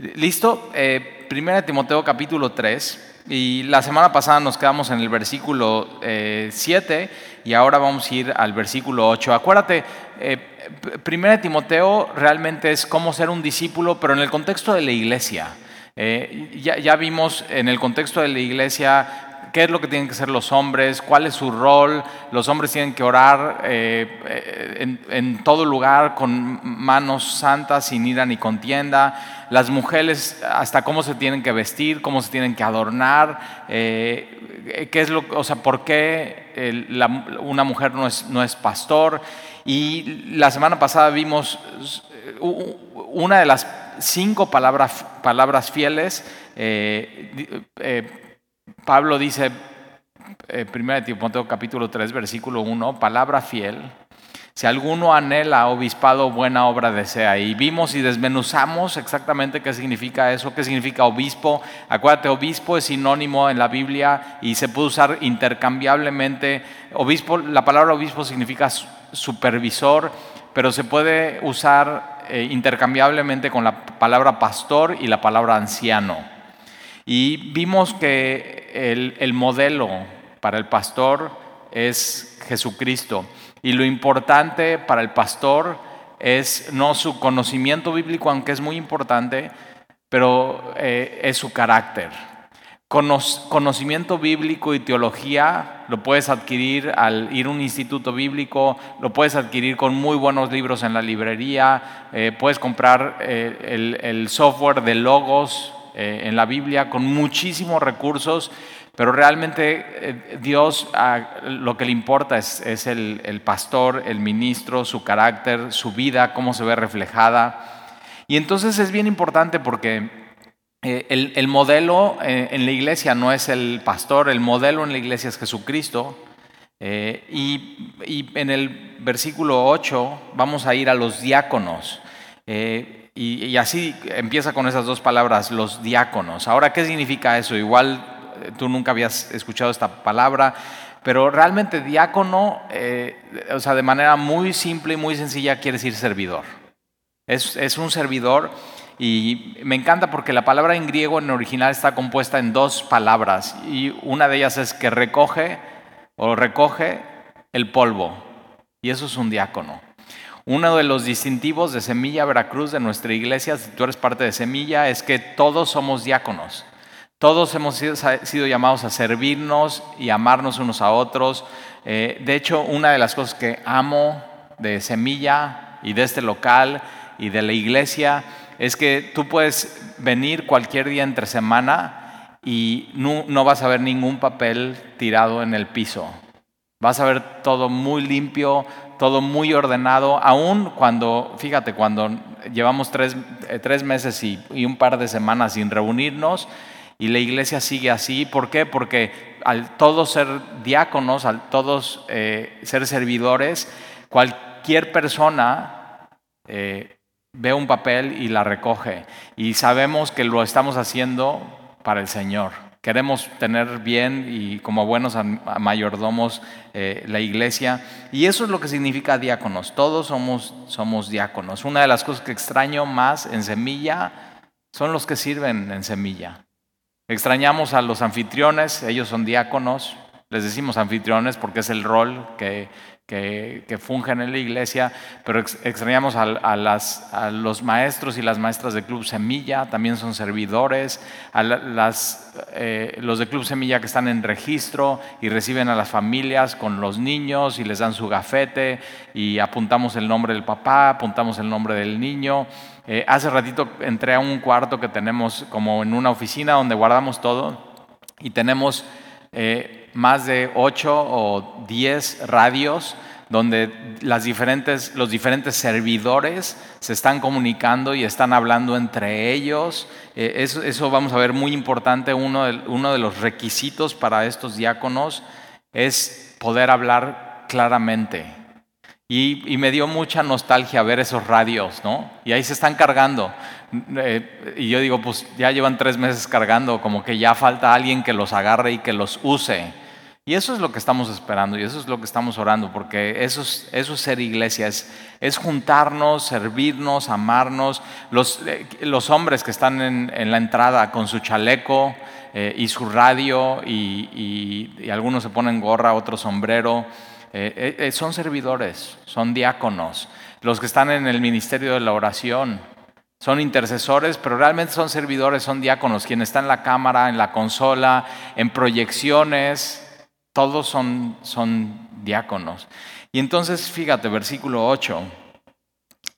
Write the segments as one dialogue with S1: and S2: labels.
S1: ¿Listo? Eh, Timoteo capítulo 3. Y la semana pasada nos quedamos en el versículo 7 eh, y ahora vamos a ir al versículo 8. Acuérdate, eh, primera Timoteo realmente es cómo ser un discípulo, pero en el contexto de la iglesia. ya, ya, vimos en el contexto de la iglesia qué es lo que tienen que hacer los hombres, cuál es su rol. Los hombres tienen que orar eh, eh, en, todo lugar con manos santas, sin ira ni contienda. Las mujeres, hasta cómo se tienen que vestir, cómo se tienen que adornar, eh, qué es lo, o sea, por qué una mujer no es, no es pastor. Y la semana pasada vimos una de las cinco palabras, palabras fieles. Pablo dice, eh, 1 Timoteo capítulo 3, versículo 1, palabra fiel. Si alguno anhela obispado, buena obra desea. Y vimos y desmenuzamos exactamente qué significa eso, qué significa obispo. Acuérdate, obispo es sinónimo en la Biblia y se puede usar intercambiablemente. Obispo, la palabra obispo significa supervisor, pero se puede usar eh, intercambiablemente con la palabra pastor y la palabra anciano. Y vimos que el, modelo para el pastor es Jesucristo. Y lo importante para el pastor es no su conocimiento bíblico, aunque es muy importante, pero eh, es su carácter. conocimiento bíblico y teología lo puedes adquirir al ir a un instituto bíblico, lo puedes adquirir con muy buenos libros en la librería, eh, puedes comprar eh, el, el software de logos eh, en la Biblia con muchísimos recursos, pero realmente eh, Dios lo que le importa es, el, pastor, el ministro, su carácter, su vida, cómo se ve reflejada. Y entonces es bien importante porque eh, el, modelo en la iglesia no es el pastor, el modelo en la iglesia es Jesucristo. y, en el versículo 8 vamos a ir a los diáconos. Y, así empieza con esas dos palabras, los diáconos. Ahora, ¿qué significa eso? Igual eh, tú nunca habías escuchado esta palabra, pero realmente diácono, eh, o sea, de manera muy simple y muy sencilla, quiere decir servidor. Es, es, un servidor y me encanta porque la palabra en griego en original está compuesta en dos palabras y una de ellas es que recoge o recoge el polvo y eso es un diácono. Uno de los distintivos de Semilla Veracruz, de nuestra iglesia, si tú eres parte de Semilla, es que todos somos diáconos. Todos hemos sido, llamados a servirnos y amarnos unos a otros. Eh, de hecho, una de las cosas que amo de Semilla y de este local y de la iglesia es que tú puedes venir cualquier día entre semana y no vas a ver ningún papel tirado en el piso. Vas a ver todo muy limpio, todo muy ordenado, aún cuando, fíjate, cuando llevamos tres, eh, meses y, un par de semanas sin reunirnos y la iglesia sigue así. ¿Por qué? Porque al todos ser diáconos, al todos eh, ser servidores, cualquier persona eh, ve un papel y la recoge. Y sabemos que lo estamos haciendo para el Señor. Queremos tener bien y como buenos mayordomos eh, la iglesia. Y eso es lo que significa diáconos. Todos somos, somos diáconos. Una de las cosas que extraño más en semilla son los que sirven en semilla. Extrañamos a los anfitriones, ellos son diáconos. Les decimos anfitriones porque es el rol que, que, fungen en la iglesia, pero extrañamos a, los maestros y las maestras de Club Semilla, también son servidores, a eh, los de Club Semilla que están en registro y reciben a las familias con los niños y les dan su gafete y apuntamos el nombre del papá, apuntamos el nombre del niño. Eh, hace ratito entré a un cuarto que tenemos como en una oficina donde guardamos todo y tenemos... Eh, más de ocho o diez radios donde las diferentes, los diferentes servidores se están comunicando y están hablando entre ellos. Eh, eso, vamos a ver muy importante. Uno de, uno de los requisitos para estos diáconos es poder hablar claramente. Y, me dio mucha nostalgia ver esos radios, ¿no? Y ahí se están cargando. Eh, y yo digo, pues ya llevan tres meses cargando, como que ya falta alguien que los agarre y que los use. Y eso es lo que estamos esperando y eso es lo que estamos orando, porque eso es, eso es ser iglesia, es, juntarnos, servirnos, amarnos. Los, eh, los hombres que están en, la entrada con su chaleco eh, y su radio y, algunos se ponen gorra, otros sombrero, eh, son servidores, son diáconos. Los que están en el ministerio de la oración, son intercesores, pero realmente son servidores, son diáconos, quien está en la cámara, en la consola, en proyecciones, todos son, son diáconos. Y entonces, fíjate, versículo 8.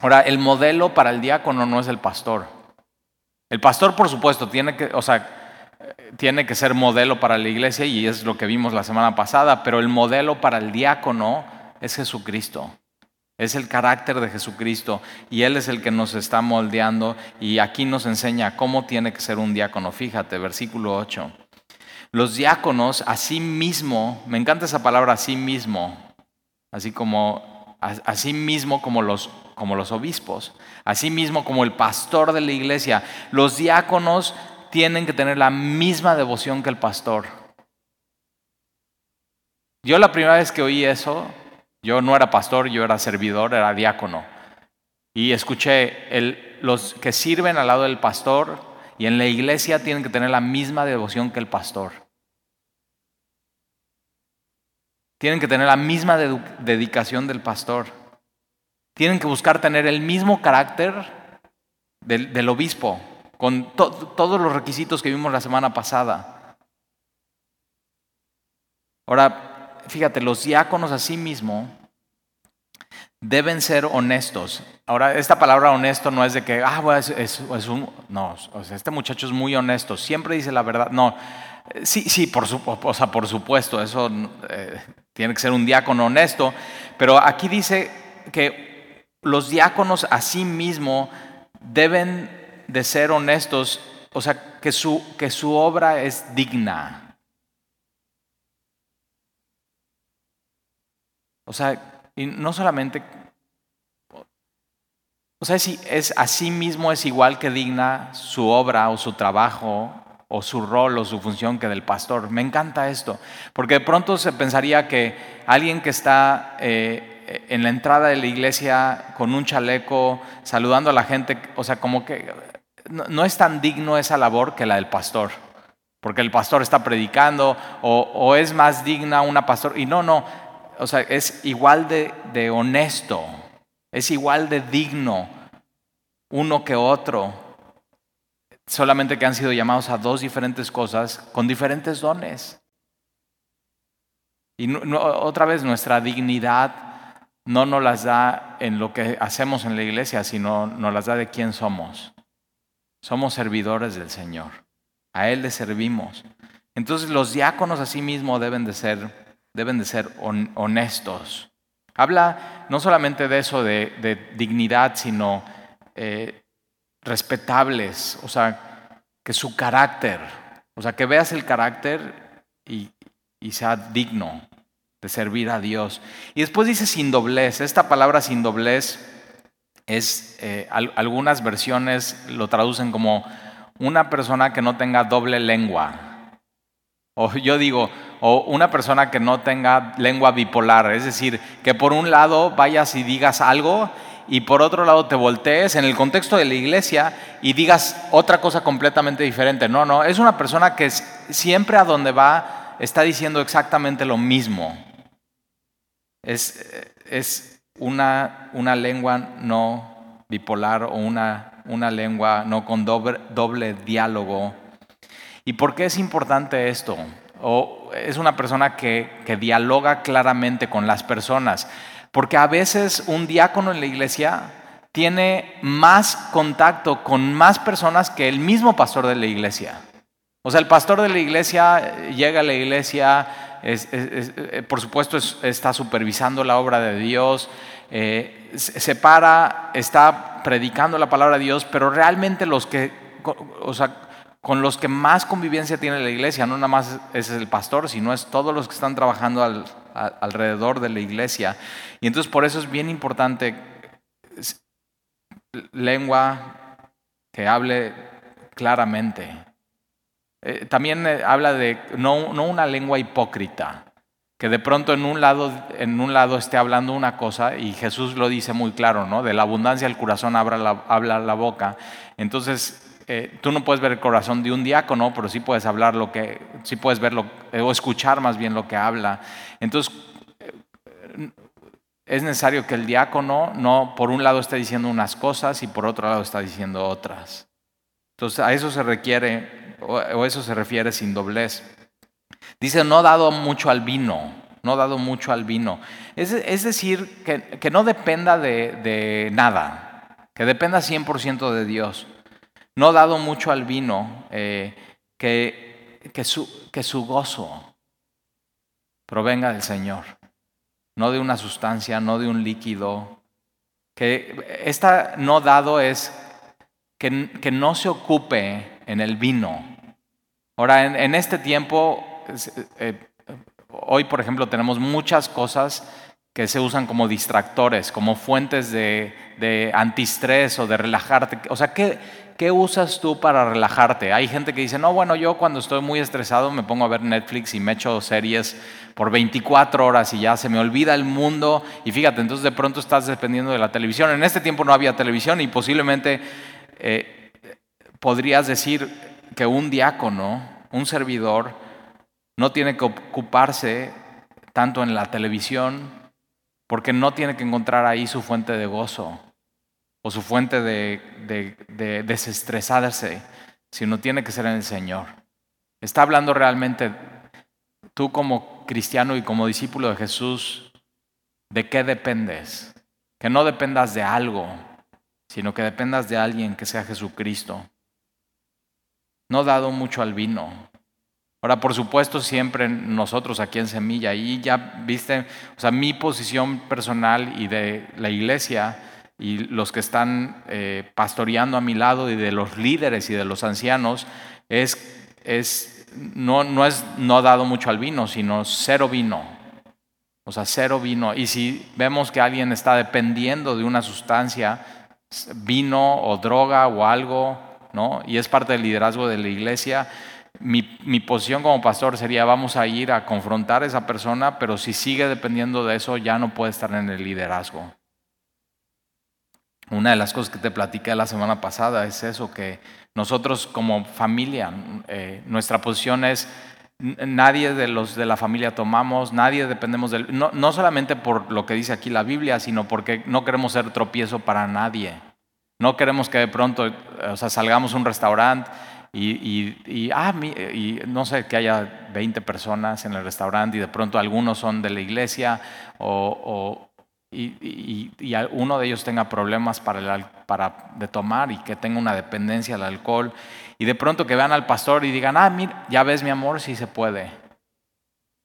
S1: Ahora, el modelo para el diácono no es el pastor. El pastor, por supuesto, tiene que, o sea, tiene que ser modelo para la iglesia y es lo que vimos la semana pasada, pero el modelo para el diácono es Jesucristo. Es el carácter de Jesucristo y Él es el que nos está moldeando y aquí nos enseña cómo tiene que ser un diácono. Fíjate, versículo 8. Los diáconos, así mismo, me encanta esa palabra, así mismo, así como, así mismo como los, como los obispos, así mismo como el pastor de la iglesia, los diáconos tienen que tener la misma devoción que el pastor. Yo la primera vez que oí eso, yo no era pastor, yo era servidor, era diácono. Y escuché, los que sirven al lado del pastor y en la iglesia tienen que tener la misma devoción que el pastor. Tienen que tener la misma dedicación del pastor. Tienen que buscar tener el mismo carácter del, obispo, con todos los requisitos que vimos la semana pasada. Ahora, fíjate, los diáconos a sí mismo deben ser honestos. Ahora, esta palabra honesto no es de que, ah, es, un, no, este muchacho es muy honesto, siempre dice la verdad. No, sí, sí, por, por supuesto, eso eh, tiene que ser un diácono honesto, pero aquí dice que los diáconos a sí mismo deben de ser honestos, o sea, que su, que su obra es digna. O sea, y no solamente, o sea, si es así mismo es igual que digna su obra o su trabajo o su rol o su función que del pastor. Me encanta esto, porque de pronto se pensaría que alguien que está eh, en la entrada de la iglesia con un chaleco, saludando a la gente, o sea, como que no, es tan digno esa labor que la del pastor, porque el pastor está predicando, o, es más digna una pastor, y no, no, o sea, es igual de honesto, es igual de digno uno que otro solamente que han sido llamados a dos diferentes cosas con diferentes dones. Y otra vez nuestra dignidad no nos las da en lo que hacemos en la iglesia, sino nos las da de quién somos. Somos servidores del Señor. A Él le servimos. Entonces los diáconos a sí mismos deben de ser, deben de ser honestos. Habla no solamente de eso, de, dignidad, sino eh, respetables, o sea, que su carácter, o sea, que veas el carácter y, sea digno de servir a Dios. Y después dice sin doblez, esta palabra sin doblez es, eh, algunas versiones lo traducen como una persona que no tenga doble lengua. O yo digo, o una persona que no tenga lengua bipolar, es decir, que por un lado vayas y digas algo y por otro lado te voltees en el contexto de la iglesia y digas otra cosa completamente diferente. No, no, es una persona que siempre a donde va está diciendo exactamente lo mismo. Es, es una, una, lengua no bipolar o una, una lengua no con doble, doble diálogo. ¿Y por qué es importante esto? O es una persona que, que dialoga claramente con las personas. Porque a veces un diácono en la iglesia tiene más contacto con más personas que el mismo pastor de la iglesia. O sea, el pastor de la iglesia llega a la iglesia, eh, por supuesto está supervisando la obra de Dios, eh, se para, está predicando la palabra de Dios, pero realmente los que, o sea, con los que más convivencia tiene la iglesia, no nada más es el pastor, sino es todos los que están trabajando alrededor de la iglesia. Y entonces por eso es bien importante lengua que hable claramente. Eh, también eh, habla de no, no, una lengua hipócrita. que de pronto en un lado, en un lado esté hablando una cosa y Jesús lo dice muy claro, ¿no? De la abundancia del corazón habla la, habla la boca. Entonces, eh, tú no puedes ver el corazón de un diácono, pero sí puedes hablar lo que, sí puedes verlo o escuchar más bien lo que habla. Entonces, eh, es necesario que el diácono no por un lado esté diciendo unas cosas y por otro lado está diciendo otras. Entonces, a eso se requiere, o eso se refiere sin doblez. Dice, no dado mucho al vino, no dado mucho al vino. Es, decir, que, no dependa de, nada, que dependa 100% de Dios. No dado mucho al vino, eh, que, que, su, que su gozo provenga del Señor, no de una sustancia, no de un líquido. Que esta no dado es que, que no se ocupe en el vino. Ahora, en este tiempo eh, hoy, por ejemplo, tenemos muchas cosas que se usan como distractores, como fuentes de, de antistrés o de relajarte. O sea, ¿qué, ¿qué usas tú para relajarte? Hay gente que dice, no, bueno, yo cuando estoy muy estresado me pongo a ver Netflix y me echo series por 24 horas y ya se me olvida el mundo. Y fíjate, entonces de pronto estás dependiendo de la televisión. En este tiempo no había televisión y posiblemente eh, podrías decir que un diácono, un servidor, no tiene que ocuparse tanto en la televisión porque no tiene que encontrar ahí su fuente de gozo o su fuente de, desestresarse, sino tiene que ser en el Señor. Está hablando realmente tú como cristiano y como discípulo de Jesús, ¿de qué dependes? Que no dependas de algo, sino que dependas de alguien que sea Jesucristo. No dado mucho al vino, Ahora, por supuesto, siempre nosotros aquí en Semilla, y ya viste, o sea, mi posición personal y de la iglesia y los que están eh, pastoreando a mi lado y de los líderes y de los ancianos, es, es, no, no es no dado mucho al vino, sino cero vino. O sea, cero vino. Y si vemos que alguien está dependiendo de una sustancia, vino o droga o algo, ¿no? Y es parte del liderazgo de la iglesia, mi, posición como pastor sería vamos a ir a confrontar a esa persona, pero si sigue dependiendo de eso ya no puede estar en el liderazgo. Una de las cosas que te platiqué la semana pasada es eso, que nosotros como familia, eh, nuestra posición es nadie de los de la familia tomamos, nadie dependemos del... No, no solamente por lo que dice aquí la Biblia, sino porque no queremos ser tropiezo para nadie. No queremos que de pronto, o sea, salgamos a un restaurante y, ah, y no sé, que haya 20 personas en el restaurante y de pronto algunos son de la iglesia o, y, uno de ellos tenga problemas para, para de tomar y que tenga una dependencia al alcohol y de pronto que vean al pastor y digan, ah, mira, ya ves mi amor, sí se puede.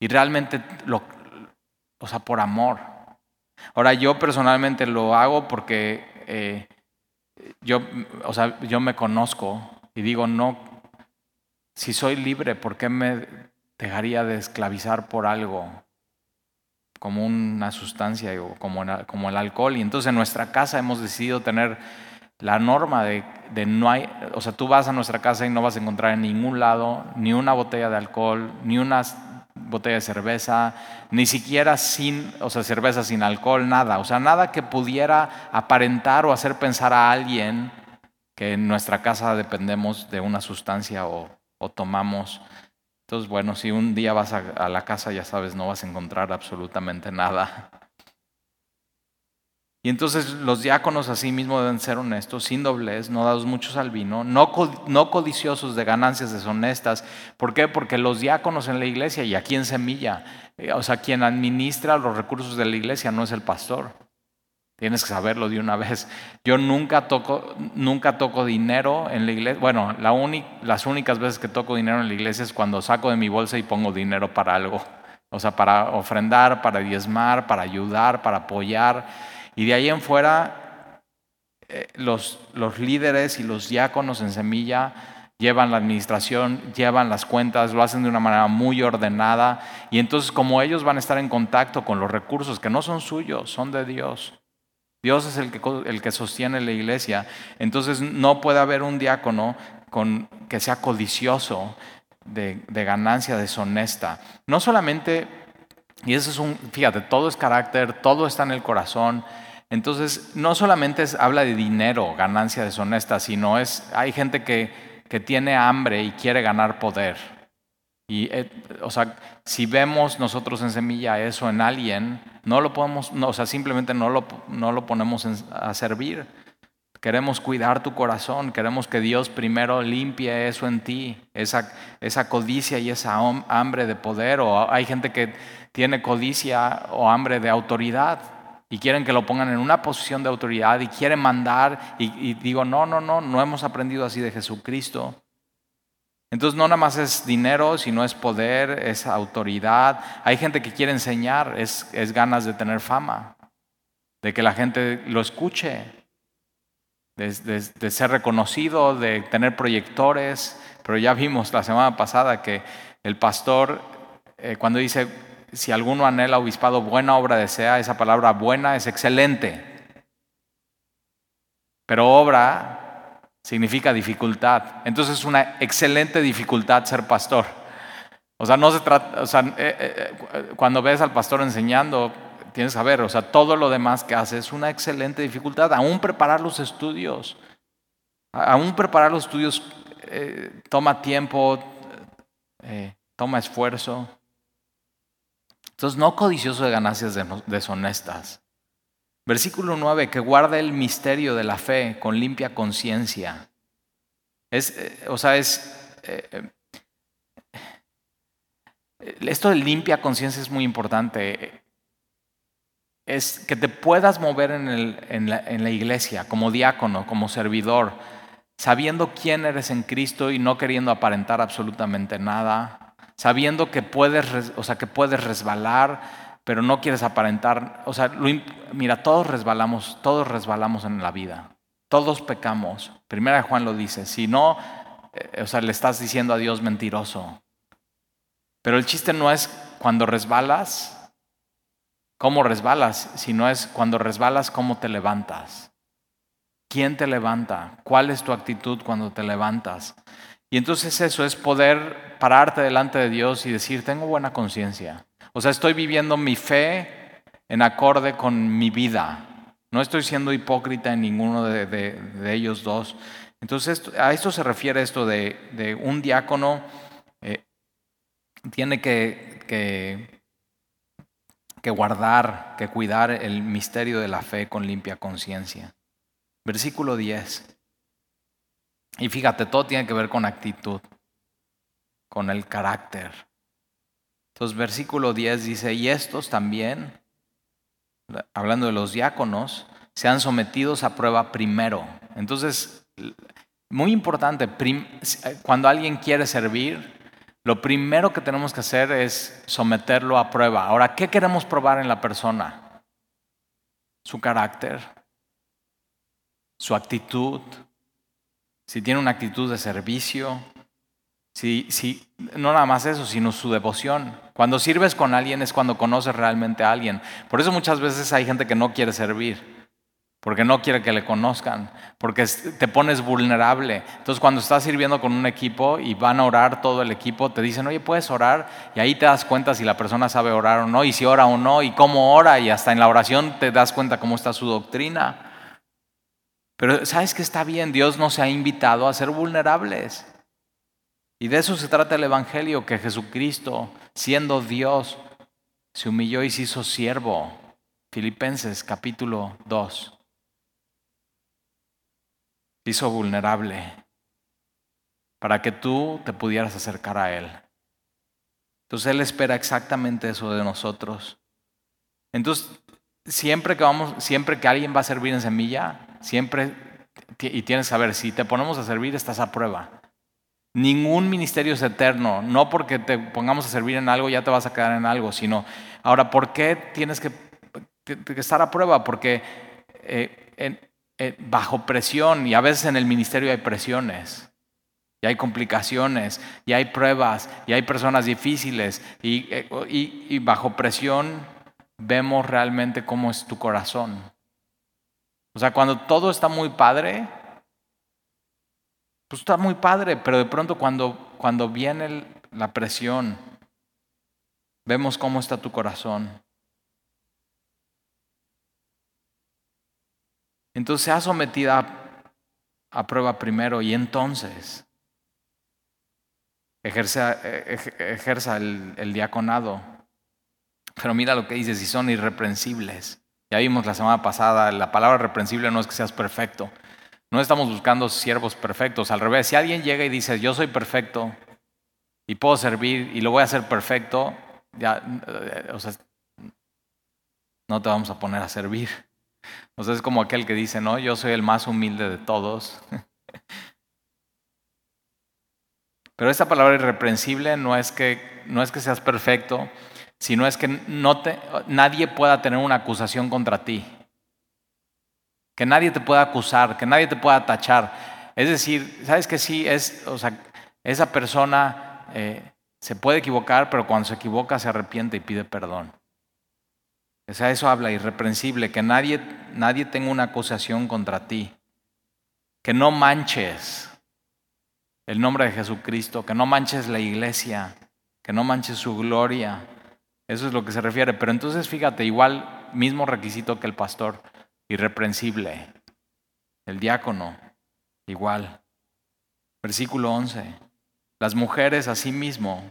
S1: Y realmente, lo, o sea, por amor. Ahora yo personalmente lo hago porque eh, yo, o sea, yo me conozco y digo, no, si soy libre, ¿por qué me dejaría de esclavizar por algo? Como una sustancia o como, como el alcohol. Y entonces en nuestra casa hemos decidido tener la norma de, de, no hay, o sea, tú vas a nuestra casa y no vas a encontrar en ningún lado ni una botella de alcohol, ni una botella de cerveza, ni siquiera sin, o sea, cerveza sin alcohol, nada. O sea, nada que pudiera aparentar o hacer pensar a alguien que en nuestra casa dependemos de una sustancia o, tomamos. Entonces, bueno, si un día vas a, la casa, ya sabes, no vas a encontrar absolutamente nada. Y entonces los diáconos así mismo deben ser honestos, sin doblez, no dados muchos al vino, no, no codiciosos de ganancias deshonestas. ¿Por qué? Porque los diáconos en la iglesia y aquí en Semilla, eh, o sea, quien administra los recursos de la iglesia no es el pastor. Tienes que saberlo de una vez. Yo nunca toco, nunca toco dinero en la iglesia. Bueno, la las únicas veces que toco dinero en la iglesia es cuando saco de mi bolsa y pongo dinero para algo. O sea, para ofrendar, para diezmar, para ayudar, para apoyar. Y de ahí en fuera, eh, los, los líderes y los diáconos en semilla llevan la administración, llevan las cuentas, lo hacen de una manera muy ordenada. Y entonces como ellos van a estar en contacto con los recursos que no son suyos, son de Dios Dios es el que, el que sostiene la iglesia. Entonces no puede haber un diácono con, que sea codicioso de, ganancia deshonesta. No solamente Y eso es un, fíjate, todo es carácter, todo está en el corazón. Entonces, no solamente es, habla de dinero, ganancia deshonesta, sino es, hay gente que, que tiene hambre y quiere ganar poder. Y, eh, o sea, si vemos nosotros en semilla eso en alguien, no lo podemos, no, o sea, simplemente no lo, no lo ponemos a servir. Queremos cuidar tu corazón, queremos que Dios primero limpie eso en ti, esa, esa codicia y esa hambre de poder. O hay gente que tiene codicia o hambre de autoridad y quieren que lo pongan en una posición de autoridad y quieren mandar. Y, y digo, no, no, no, no hemos aprendido así de Jesucristo. Entonces no nada más es dinero, sino es poder, es autoridad. Hay gente que quiere enseñar, es, es ganas de tener fama, de que la gente lo escuche, de, ser reconocido, de tener proyectores. Pero ya vimos la semana pasada que el pastor, eh, cuando dice, si alguno anhela obispado, buena obra desea, esa palabra buena es excelente. Pero obra significa dificultad. Entonces es una excelente dificultad ser pastor. O sea, no se trata, o sea, eh, eh, cuando ves al pastor enseñando, tienes que saber, o sea, todo lo demás que hace es una excelente dificultad. Aún preparar los estudios, aún preparar los estudios eh, toma tiempo, toma esfuerzo. Entonces, no codicioso de ganancias deshonestas. Versículo 9, que guarda el misterio de la fe con limpia conciencia. Es, eh, o sea, es... Eh, eh, esto de limpia conciencia es muy importante. Es que te puedas mover en, el, en, la, en la iglesia como diácono, como servidor, sabiendo quién eres en Cristo y no queriendo aparentar absolutamente nada, sabiendo que puedes, o sea, que puedes resbalar, pero no quieres aparentar, o sea, mira, todos resbalamos, todos resbalamos en la vida, todos pecamos. Primera Juan lo dice, si no, eh, o sea, le estás diciendo a Dios mentiroso. Pero el chiste no es cuando resbalas, cómo resbalas, sino es cuando resbalas, cómo te levantas. ¿Quién te levanta? ¿Cuál es tu actitud cuando te levantas? Y entonces eso es poder pararte delante de Dios y decir, tengo buena conciencia. O sea, estoy viviendo mi fe en acorde con mi vida. No estoy siendo hipócrita en ninguno de, ellos dos. Entonces, a esto se refiere esto de, un diácono eh, tiene que, que, que guardar, que cuidar el misterio de la fe con limpia conciencia. Versículo 10. Y fíjate, todo tiene que ver con actitud, con el carácter. Entonces, versículo 10 dice, y estos también, hablando de los diáconos, sean sometidos a prueba primero. Entonces, muy importante, cuando alguien quiere servir, lo primero que tenemos que hacer es someterlo a prueba. Ahora, ¿qué queremos probar en la persona? Su carácter, su actitud, si tiene una actitud de servicio, si, no nada más eso, sino su devoción. Cuando sirves con alguien es cuando conoces realmente a alguien. Por eso muchas veces hay gente que no quiere servir, porque no quiere que le conozcan, porque te pones vulnerable. Entonces cuando estás sirviendo con un equipo y van a orar todo el equipo, te dicen, oye, puedes orar, y ahí te das cuenta si la persona sabe orar o no, y si ora o no, y cómo ora, y hasta en la oración te das cuenta cómo está su doctrina. Pero sabes que está bien, Dios nos ha invitado a ser vulnerables. Y de eso se trata el Evangelio, que Jesucristo, siendo Dios, se humilló y se hizo siervo. Filipenses capítulo 2. Se hizo vulnerable para que tú te pudieras acercar a Él. Entonces Él espera exactamente eso de nosotros. Entonces, siempre que vamos, siempre que alguien va a servir en semilla, siempre, y tienes que saber, si te ponemos a servir, estás a prueba. Ningún ministerio es eterno. No porque te pongamos a servir en algo ya te vas a quedar en algo, sino ahora, ¿por qué tienes que, estar a prueba? Porque eh, bajo presión, y a veces en el ministerio hay presiones, y hay complicaciones, y hay pruebas, y hay personas difíciles, y, eh, y bajo presión vemos realmente cómo es tu corazón. O sea, cuando todo está muy padre, pues está muy padre, pero de pronto cuando, cuando viene la presión, Vemos cómo está tu corazón. Entonces sea sometida a, prueba primero y entonces ejerza, ejerza el, el diaconado. Pero mira lo que dice, si son irreprensibles. Ya vimos la semana pasada, la palabra reprensible no es que seas perfecto. No estamos buscando siervos perfectos. Al revés, si alguien llega y dice, yo soy perfecto y puedo servir y lo voy a hacer perfecto, ya, eh, o sea, no te vamos a poner a servir. O sea, es como aquel que dice, no, yo soy el más humilde de todos. Pero esta palabra irreprensible no es que, no es que seas perfecto, sino es que no te, nadie pueda tener una acusación contra ti. Que nadie te pueda acusar, que nadie te pueda tachar. Es decir, ¿sabes que sí? Es, o sea, esa persona eh, se puede equivocar, pero cuando se equivoca se arrepiente y pide perdón. O sea, eso habla irreprensible, que nadie, nadie tenga una acusación contra ti. Que no manches el nombre de Jesucristo, que no manches la iglesia, que no manches su gloria. Eso es lo que se refiere. Pero entonces fíjate, igual, mismo requisito que el pastor, irreprensible. El diácono, igual. Versículo 11. Las mujeres asimismo.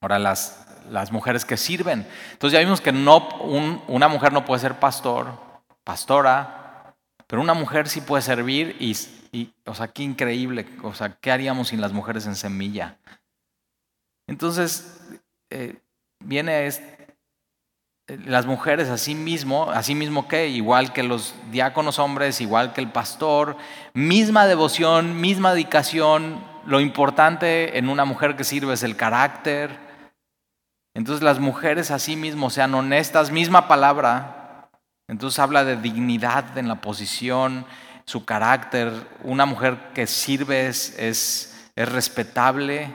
S1: Ahora las, las mujeres que sirven. Entonces ya vimos que no, una mujer no puede ser pastor, pastora, pero una mujer sí puede servir y, y, o sea, qué increíble, o sea, ¿qué haríamos sin las mujeres en semilla? Entonces, eh, viene este, las mujeres así mismo, así mismo que, igual que los diáconos hombres, igual que el pastor, misma devoción, misma dedicación, lo importante en una mujer que sirve es el carácter. Entonces las mujeres así mismo sean honestas, misma palabra. Entonces habla de dignidad en la posición, su carácter. Una mujer que sirve es, es, es respetable.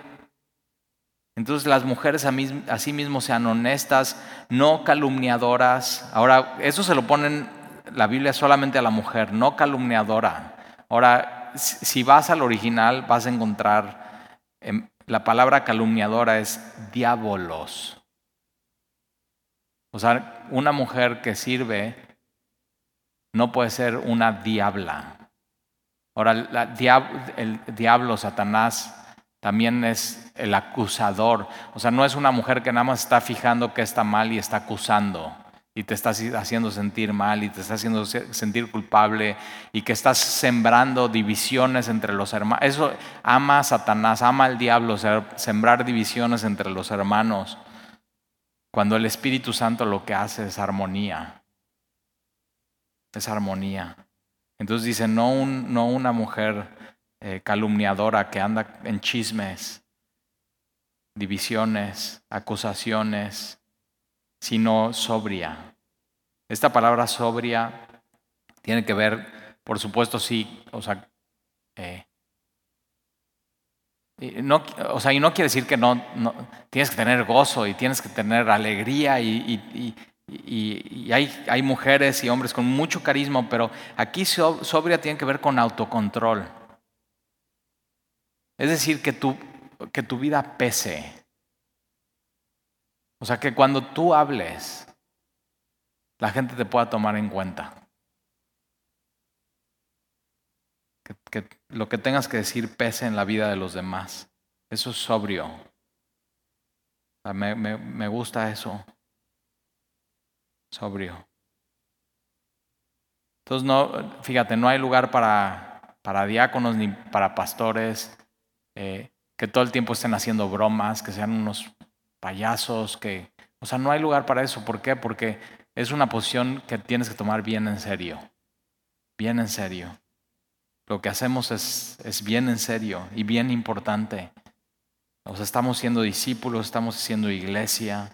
S1: Entonces las mujeres así mismo sean honestas, no calumniadoras. Ahora, eso se lo ponen la Biblia solamente a la mujer, no calumniadora. Ahora, si vas al original, vas a encontrar, em, la palabra calumniadora es diabolos. O sea, una mujer que sirve no puede ser una diabla. Ahora, el diablo, Satanás, también es el acusador. O sea, no es una mujer que nada más está fijando que está mal y está acusando y te está haciendo sentir mal y te está haciendo sentir culpable y que estás sembrando divisiones entre los hermanos. Eso ama a Satanás, ama al diablo, sembrar divisiones entre los hermanos. Cuando el Espíritu Santo lo que hace es armonía. Es armonía. Entonces dice, no, no una mujer eh, calumniadora que anda en chismes, divisiones, acusaciones, sino sobria. Esta palabra sobria tiene que ver, por supuesto, sí, o sea, eh, no, o sea, y no quiere decir que no, tienes que tener gozo y tienes que tener alegría y, y, hay, hay, mujeres y hombres con mucho carisma, pero aquí sobria tiene que ver con autocontrol. Es decir, que tu, que tu vida pese. O sea, que cuando tú hables, la gente te pueda tomar en cuenta. Que, lo que tengas que decir pese en la vida de los demás. Eso es sobrio. me, me gusta eso. Sobrio. Entonces, no, fíjate, no hay lugar para, para diáconos ni para pastores eh, que todo el tiempo estén haciendo bromas, que sean unos payasos, que, o sea, no hay lugar para eso. ¿Por qué? Porque es una posición que tienes que tomar bien en serio, bien en serio. Lo que hacemos es, es bien en serio y bien importante. O sea, estamos siendo discípulos, estamos siendo iglesia.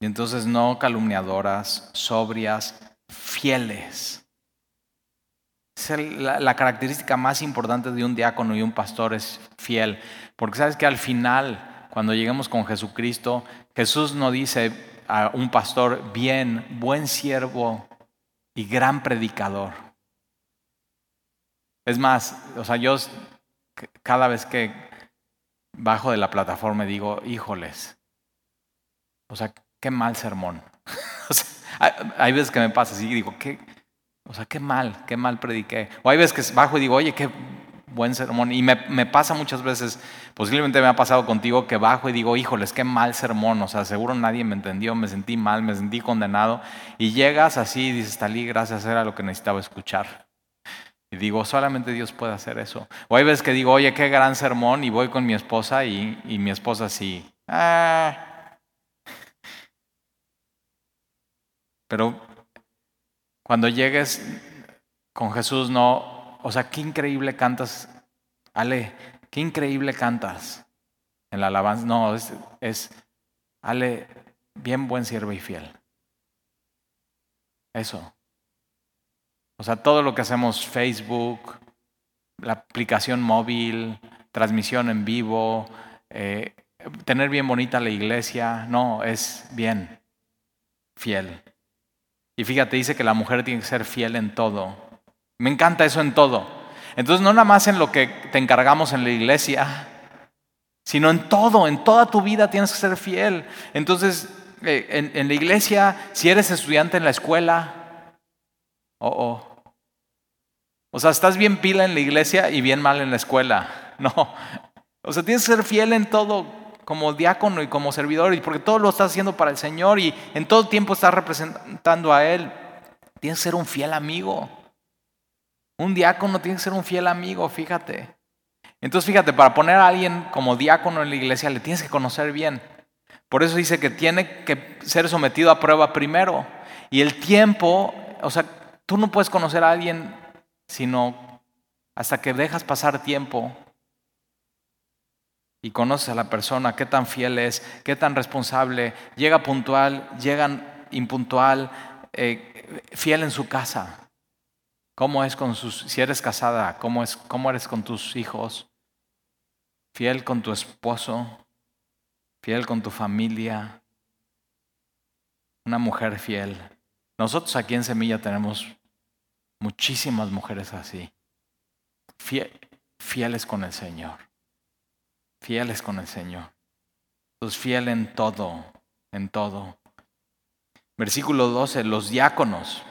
S1: Y entonces no calumniadoras, sobrias, fieles. Es la, característica más importante de un diácono y un pastor es fiel. Porque sabes que al final, cuando lleguemos con Jesucristo, Jesús no dice a un pastor, bien, buen siervo y gran predicador. Es más, o sea, yo cada vez que, bajo de la plataforma digo, híjoles, o sea, qué mal sermón. hay veces que me pasa así y digo, qué, o sea, qué mal, qué mal prediqué. O hay veces que bajo y digo, oye, qué buen sermón. Y me, pasa muchas veces, posiblemente me ha pasado contigo, que bajo y digo, híjoles, qué mal sermón. O sea, seguro nadie me entendió, me sentí mal, me sentí condenado. Y llegas así y dices, Talí, gracias, era lo que necesitaba escuchar. Y digo, solamente Dios puede hacer eso. O hay veces que digo, oye, qué gran sermón, y voy con mi esposa y, mi esposa así, ah. Pero cuando llegues con Jesús, no, o sea, qué increíble cantas, Ale, qué increíble cantas en la alabanza. No, es, es Ale, bien buen siervo y fiel. Eso. O sea, todo lo que hacemos, Facebook, la aplicación móvil, transmisión en vivo, eh, tener bien bonita la iglesia, no, es bien, fiel. Y fíjate, dice que la mujer tiene que ser fiel en todo. Me encanta eso en todo. Entonces, no nada más en lo que te encargamos en la iglesia, sino en todo, en toda tu vida tienes que ser fiel. Entonces, eh, en, en, la iglesia, si eres estudiante en la escuela, oh, oh. O sea, estás bien pila en la iglesia y bien mal en la escuela. No. O sea, tienes que ser fiel en todo como diácono y como servidor, y porque todo lo estás haciendo para el Señor y en todo tiempo estás representando a Él. Tienes que ser un fiel amigo. Un diácono tiene que ser un fiel amigo, fíjate. Entonces, fíjate, para poner a alguien como diácono en la iglesia le tienes que conocer bien. Por eso dice que tiene que ser sometido a prueba primero. Y el tiempo, o sea, tú no puedes conocer a alguien sino hasta que dejas pasar tiempo y conoces a la persona, qué tan fiel es, qué tan responsable, llega puntual, llega impuntual, eh, fiel en su casa. ¿Cómo es con sus, si eres casada, cómo, es, cómo eres con tus hijos? Fiel con tu esposo, fiel con tu familia, una mujer fiel. Nosotros aquí en Semilla tenemos muchísimas mujeres así, fieles con el Señor fieles con el Señor. Los fiel en todo, en todo. Versículo 12, los diáconos.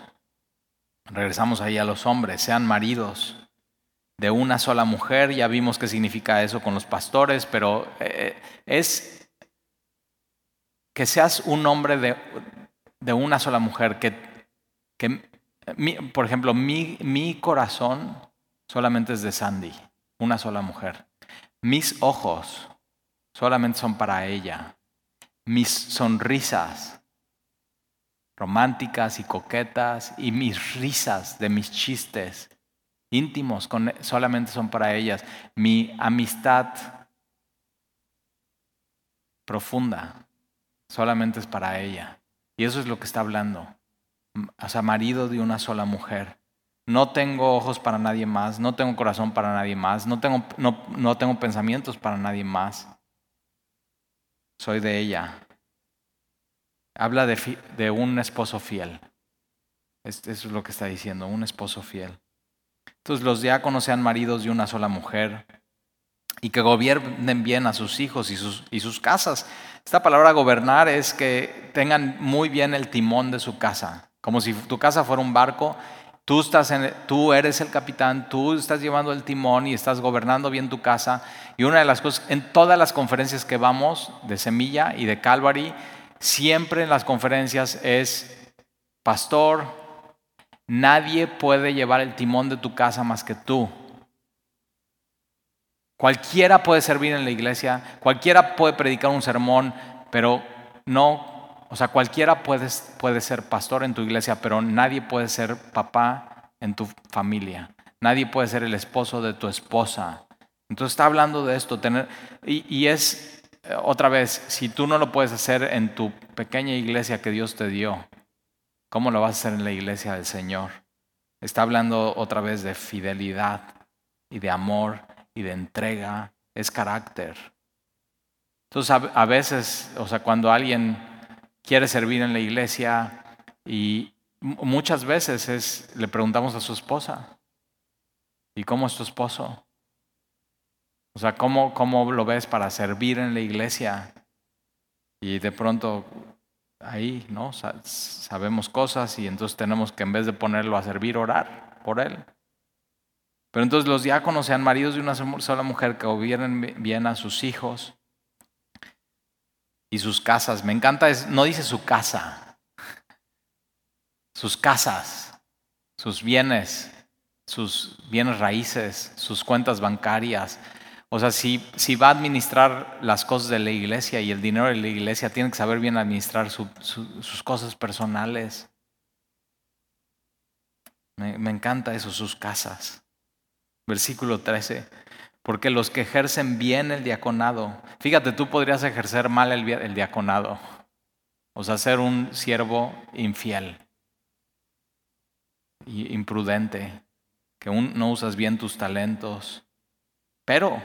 S1: Regresamos ahí a los hombres, sean maridos de una sola mujer. Ya vimos qué significa eso con los pastores, pero eh, es que seas un hombre de, de una sola mujer. Que, que por ejemplo, mi, mi corazón solamente es de Sandy, una sola mujer. Mis ojos solamente son para ella. Mis sonrisas románticas y coquetas y mis risas de mis chistes íntimos solamente son para ellas. Mi amistad profunda solamente es para ella. Y eso es lo que está hablando. O sea, marido de una sola mujer. No tengo ojos para nadie más, no tengo corazón para nadie más, no tengo, no, tengo pensamientos para nadie más. Soy de ella. Habla de, de un esposo fiel. Eso es lo que está diciendo, un esposo fiel. Entonces los diáconos sean maridos de una sola mujer y que gobiernen bien a sus hijos y sus, y sus casas. Esta palabra gobernar es que tengan muy bien el timón de su casa, como si tu casa fuera un barco Tú, eres el capitán, tú estás llevando el timón y estás gobernando bien tu casa. Y una de las cosas, en todas las conferencias que vamos de Semilla y de Calvary, siempre en las conferencias es, pastor, nadie puede llevar el timón de tu casa más que tú. Cualquiera puede servir en la iglesia, cualquiera puede predicar un sermón, pero no o sea, cualquiera puede, puede ser pastor en tu iglesia, pero nadie puede ser papá en tu familia. Nadie puede ser el esposo de tu esposa. Entonces está hablando de esto. Tener, y, es, eh, otra vez, si tú no lo puedes hacer en tu pequeña iglesia que Dios te dio, ¿cómo lo vas a hacer en la iglesia del Señor? Está hablando otra vez de fidelidad y de amor y de entrega. Es carácter. Entonces a, a veces, o sea, cuando alguien quiere servir en la iglesia y muchas veces es, le preguntamos a su esposa, ¿y cómo es tu esposo? O sea, ¿cómo, ¿cómo lo ves para servir en la iglesia? Y de pronto ahí, ¿no? Sabemos cosas y entonces tenemos que en vez de ponerlo a servir, orar por él. Pero entonces los diáconos sean maridos de una sola mujer que gobiernen bien a sus hijos y sus casas. Me encanta, no dice su casa, sus casas, sus bienes, sus bienes raíces, sus cuentas bancarias. O sea, si, si va a administrar las cosas de la iglesia y el dinero de la iglesia, tiene que saber bien administrar sus cosas personales. Me, me encanta eso, sus casas. Versículo 13. Porque los que ejercen bien el diaconado, fíjate, tú podrías ejercer mal el, diaconado, o sea, ser un siervo infiel, imprudente, que no usas bien tus talentos. Pero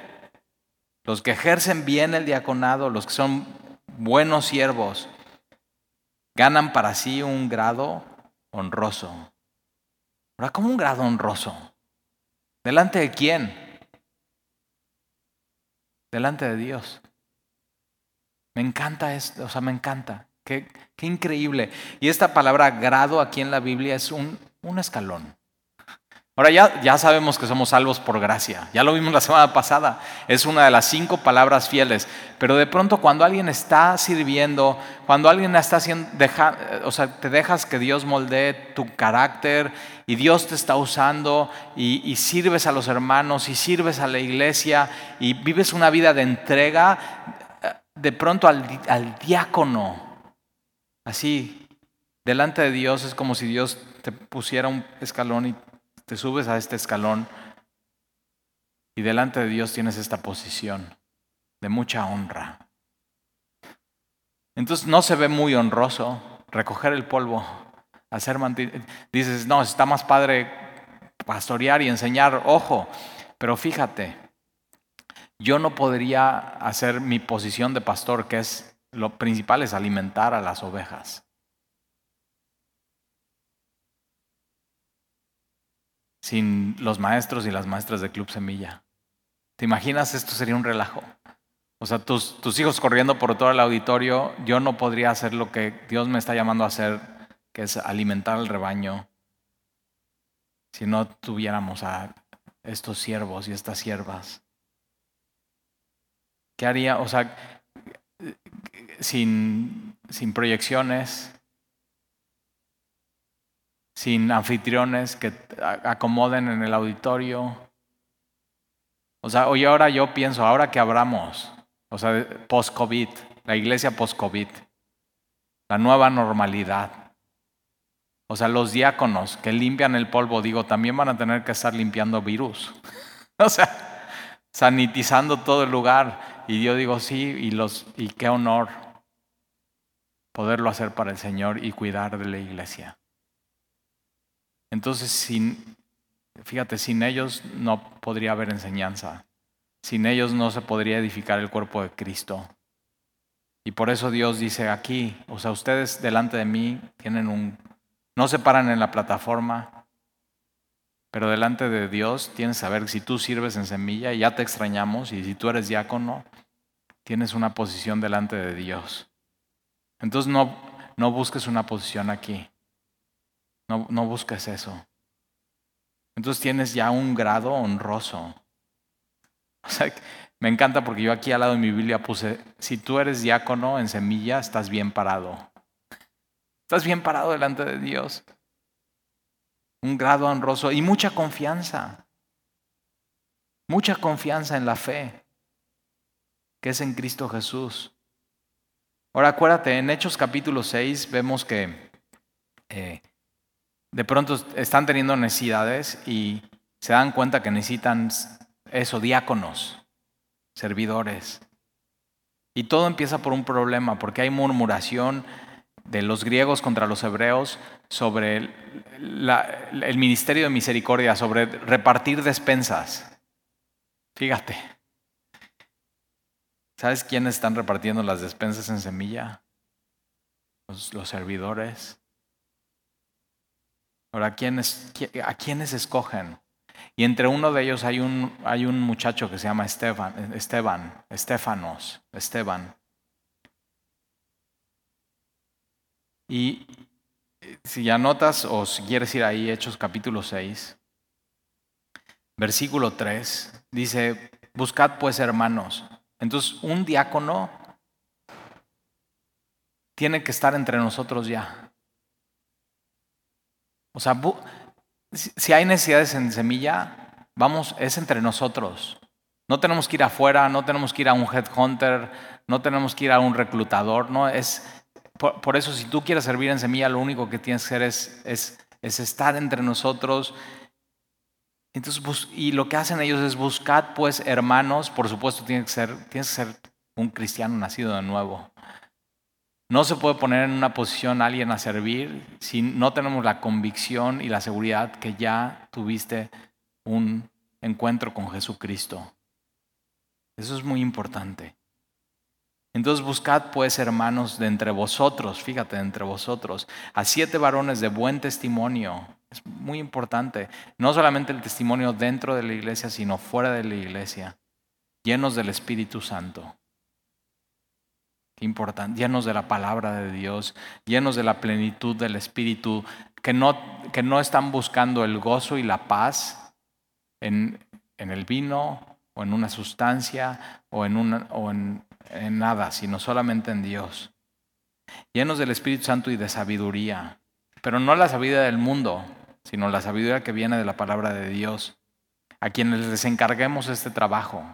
S1: los que ejercen bien el diaconado, los que son buenos siervos, ganan para sí un grado honroso. Ahora, ¿cómo un grado honroso? ¿Delante de quién? Delante de Dios. Me encanta esto, o sea, me encanta. Qué, qué increíble. Y esta palabra grado aquí en la Biblia es un, un escalón. Ahora ya, ya sabemos que somos salvos por gracia. Ya lo vimos la semana pasada. Es una de las cinco palabras fieles. Pero de pronto cuando alguien está sirviendo, cuando alguien está haciendo, o sea, te dejas que Dios moldee tu carácter y Dios te está usando y, sirves a los hermanos y sirves a la iglesia y vives una vida de entrega, de pronto al, al diácono, así, delante de Dios es como si Dios te pusiera un escalón y te subes a este escalón y delante de Dios tienes esta posición de mucha honra. Entonces no se ve muy honroso recoger el polvo, hacer dices, no, está más padre pastorear y enseñar, ojo, pero fíjate, yo no podría hacer mi posición de pastor, que es lo principal es alimentar a las ovejas. Sin los maestros y las maestras de Club Semilla. ¿Te imaginas? Esto sería un relajo. O sea, tus, hijos corriendo por todo el auditorio, yo no podría hacer lo que Dios me está llamando a hacer, que es alimentar al rebaño, si no tuviéramos a estos siervos y estas siervas. ¿Qué haría? O sea, sin, sin proyecciones, sin anfitriones que acomoden en el auditorio. O sea, hoy ahora yo pienso, ahora que abramos, o sea, post-COVID, la iglesia post-COVID, la nueva normalidad. O sea, los diáconos que limpian el polvo, digo, también van a tener que estar limpiando virus. o sea, sanitizando todo el lugar. Y yo digo, sí, y, los, y qué honor poderlo hacer para el Señor y cuidar de la iglesia. Entonces, sin, fíjate, sin ellos no podría haber enseñanza. Sin ellos no se podría edificar el cuerpo de Cristo. Y por eso Dios dice aquí, o sea, ustedes delante de mí tienen un, no se paran en la plataforma, pero delante de Dios tienes que saber si tú sirves en semilla, ya te extrañamos, y si tú eres diácono, tienes una posición delante de Dios. Entonces no, no busques una posición aquí. No, no busques eso. Entonces tienes ya un grado honroso. O sea, me encanta porque yo aquí al lado de mi Biblia puse, si tú eres diácono en semilla, estás bien parado. Estás bien parado delante de Dios. Un grado honroso y mucha confianza. Mucha confianza en la fe que es en Cristo Jesús. Ahora acuérdate, en Hechos capítulo 6 vemos que eh, de pronto están teniendo necesidades y se dan cuenta que necesitan eso, diáconos, servidores. Y todo empieza por un problema, porque hay murmuración de los griegos contra los hebreos sobre el, ministerio de misericordia, sobre repartir despensas. Fíjate. ¿Sabes quiénes están repartiendo las despensas en semilla? Los servidores. Ahora, ¿a quiénes, ¿a quiénes escogen? Y entre uno de ellos hay un, hay un muchacho que se llama Esteban, Esteban, Estefanos, Esteban. Y si ya notas o si quieres ir ahí, Hechos capítulo 6, versículo 3, dice, buscad pues hermanos. Entonces, un diácono tiene que estar entre nosotros ya. O sea, si hay necesidades en semilla, vamos, es entre nosotros. No tenemos que ir afuera, no tenemos que ir a un headhunter, no tenemos que ir a un reclutador, no es por, eso, si tú quieres servir en semilla, lo único que tienes que hacer es, es, estar entre nosotros. Entonces, y lo que hacen ellos es buscar, pues, hermanos. Por supuesto, tienes que ser, tienes que ser un cristiano nacido de nuevo. No se puede poner en una posición alguien a servir si no tenemos la convicción y la seguridad que ya tuviste un encuentro con Jesucristo. Eso es muy importante. Entonces buscad pues, hermanos, de entre vosotros, fíjate, de entre vosotros, a siete varones de buen testimonio. Es muy importante. No solamente el testimonio dentro de la iglesia, sino fuera de la iglesia. Llenos del Espíritu Santo. Qué importante. Llenos de la palabra de Dios. Llenos de la plenitud del Espíritu. Que no, que no están buscando el gozo y la paz en, en el vino o en una sustancia o en, una, o en en nada, sino solamente en Dios. Llenos del Espíritu Santo y de sabiduría, pero no la sabiduría del mundo, sino la sabiduría que viene de la palabra de Dios, a quienes les encarguemos este trabajo.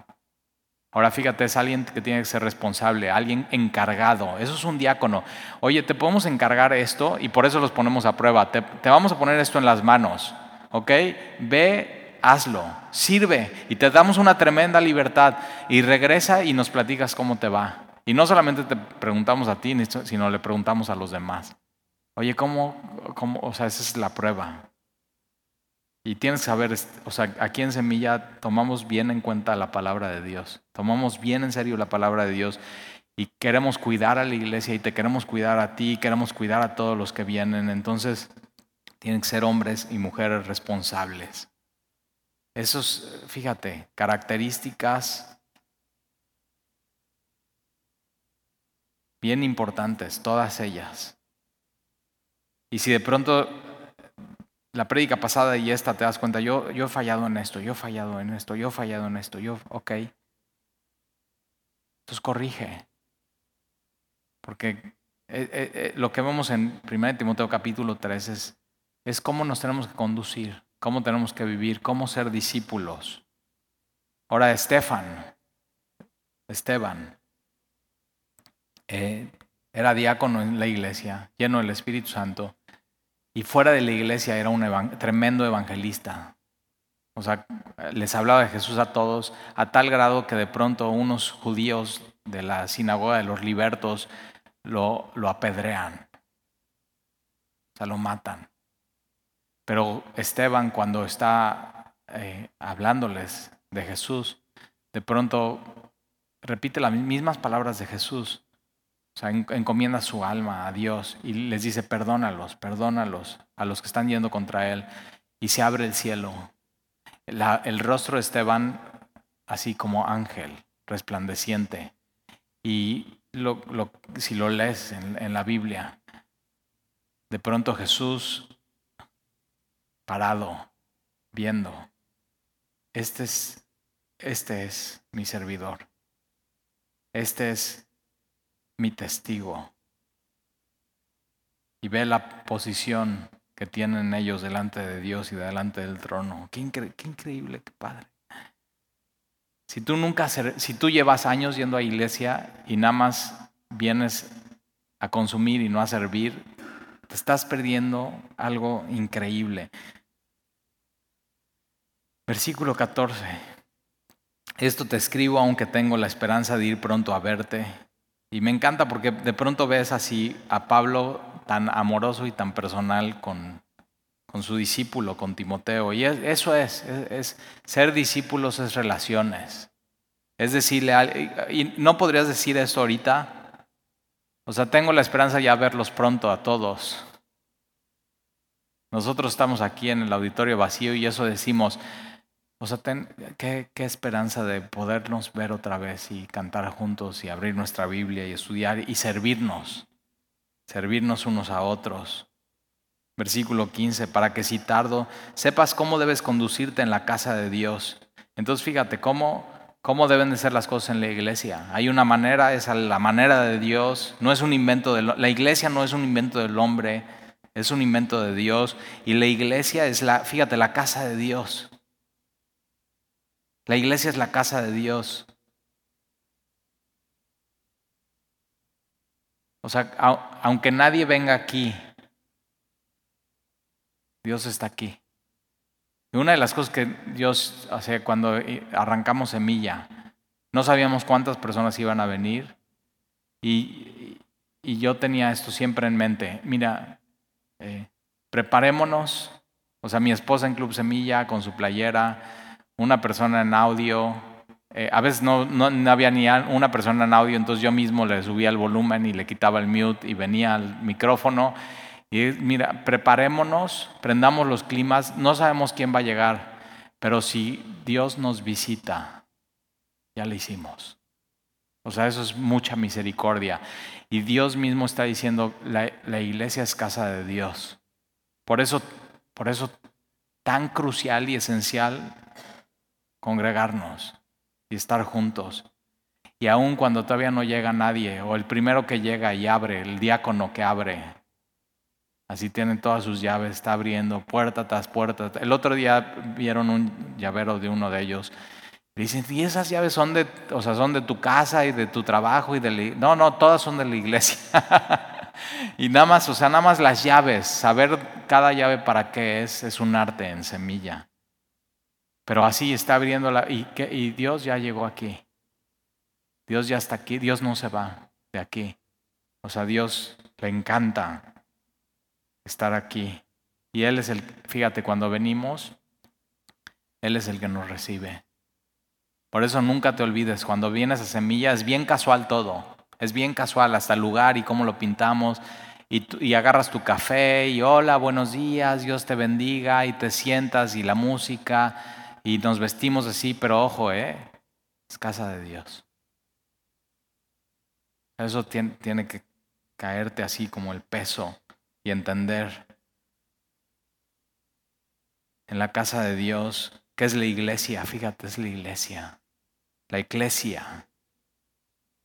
S1: Ahora fíjate, es alguien que tiene que ser responsable, alguien encargado. Eso es un diácono. Oye, te podemos encargar esto y por eso los ponemos a prueba. Te, te vamos a poner esto en las manos, ¿ok? Ve hazlo, sirve y te damos una tremenda libertad y regresa y nos platicas cómo te va. Y no solamente te preguntamos a ti, sino le preguntamos a los demás. Oye, ¿cómo, cómo? O sea, esa es la prueba. Y tienes que saber, o sea, aquí en Semilla tomamos bien en cuenta la palabra de Dios. Tomamos bien en serio la palabra de Dios y queremos cuidar a la iglesia y te queremos cuidar a ti, y queremos cuidar a todos los que vienen. Entonces, tienen que ser hombres y mujeres responsables. Esos, fíjate, características bien importantes, todas ellas. Y si de pronto la prédica pasada y esta te das cuenta, yo, yo he fallado en esto, yo he fallado en esto, yo he fallado en esto, yo, ok. Entonces corrige. Porque eh, eh, eh, lo que vemos en 1 Timoteo capítulo 3 es, es cómo nos tenemos que conducir cómo tenemos que vivir, cómo ser discípulos. Ahora, Estefan, Esteban, era diácono en la iglesia, lleno del Espíritu Santo, y fuera de la iglesia era un tremendo evangelista. O sea, les hablaba de Jesús a todos, a tal grado que de pronto unos judíos de la sinagoga de los libertos lo, lo apedrean, o sea, lo matan. Pero Esteban cuando está eh, hablándoles de Jesús, de pronto repite las mismas palabras de Jesús. O sea, encomienda su alma a Dios y les dice, perdónalos, perdónalos a los que están yendo contra Él. Y se abre el cielo. el rostro de Esteban, así como ángel, resplandeciente. Y si lo lees en la Biblia, de pronto Jesús parado, viendo. Este es, este es mi servidor. Este es mi testigo. Y ve la posición que tienen ellos delante de Dios y delante del trono. Qué, increíble, qué padre. Si tú nunca, si tú llevas años yendo a iglesia y nada más vienes a consumir y no a servir, te estás perdiendo algo increíble. Versículo 14. Esto te escribo aunque tengo la esperanza de ir pronto a verte. Y me encanta porque de pronto ves así a Pablo tan amoroso y tan personal con, con su discípulo, con Timoteo. Y eso es, es, ser discípulos es relaciones. Es decirle, y no podrías decir eso ahorita. O sea, tengo la esperanza ya verlos pronto a todos. Nosotros estamos aquí en el auditorio vacío y eso decimos, O sea, qué, qué, esperanza de podernos ver otra vez y cantar juntos y abrir nuestra Biblia y estudiar y servirnos, servirnos unos a otros. Versículo 15, para que si tardo, sepas cómo debes conducirte en la casa de Dios. Entonces fíjate cómo, cómo deben de ser las cosas en la iglesia. Hay una manera, es la manera de Dios, no es un invento de la iglesia no es un invento del hombre, es un invento de Dios y la iglesia es la, fíjate, la casa de Dios. La iglesia es la casa de Dios. O sea, aunque nadie venga aquí, Dios está aquí. Y una de las cosas que Dios hace cuando arrancamos semilla, no sabíamos cuántas personas iban a venir y, yo tenía esto siempre en mente. Mira, eh, preparémonos, o sea, mi esposa en Club Semilla con su playera, una persona en audio. Eh, a veces no, no, había ni una persona en audio, entonces yo mismo le subía el volumen y le quitaba el mute y venía al micrófono. Y mira, preparémonos, prendamos los climas, no sabemos quién va a llegar, pero si Dios nos visita, ya lo hicimos. O sea, eso es mucha misericordia. Y Dios mismo está diciendo, la, la iglesia es casa de Dios. Por eso, por eso tan crucial y esencial congregarnos y estar juntos. Y aun cuando todavía no llega nadie, o el primero que llega y abre, el diácono que abre, así tienen todas sus llaves, está abriendo puerta tras puerta. El otro día vieron un llavero de uno de ellos. Dicen, y esas llaves son de, o sea, son de tu casa y de tu trabajo y de la... No, no, todas son de la iglesia. y nada más, o sea, nada más las llaves, saber cada llave para qué es, es un arte en semilla. Pero así está abriendo la... Y, y Dios ya llegó aquí. Dios ya está aquí. Dios no se va de aquí. O sea, Dios le encanta estar aquí. Y Él es el, fíjate, cuando venimos, Él es el que nos recibe. Por eso nunca te olvides, cuando vienes a semilla es bien casual todo. Es bien casual hasta el lugar y cómo lo pintamos. Y, agarras tu café y hola, buenos días, Dios te bendiga y te sientas y la música y nos vestimos así, pero ojo, ¿eh? es casa de Dios. Eso tiene, tiene que caerte así como el peso y entender. En la casa de Dios, ¿qué es la iglesia? Fíjate, es la iglesia. La iglesia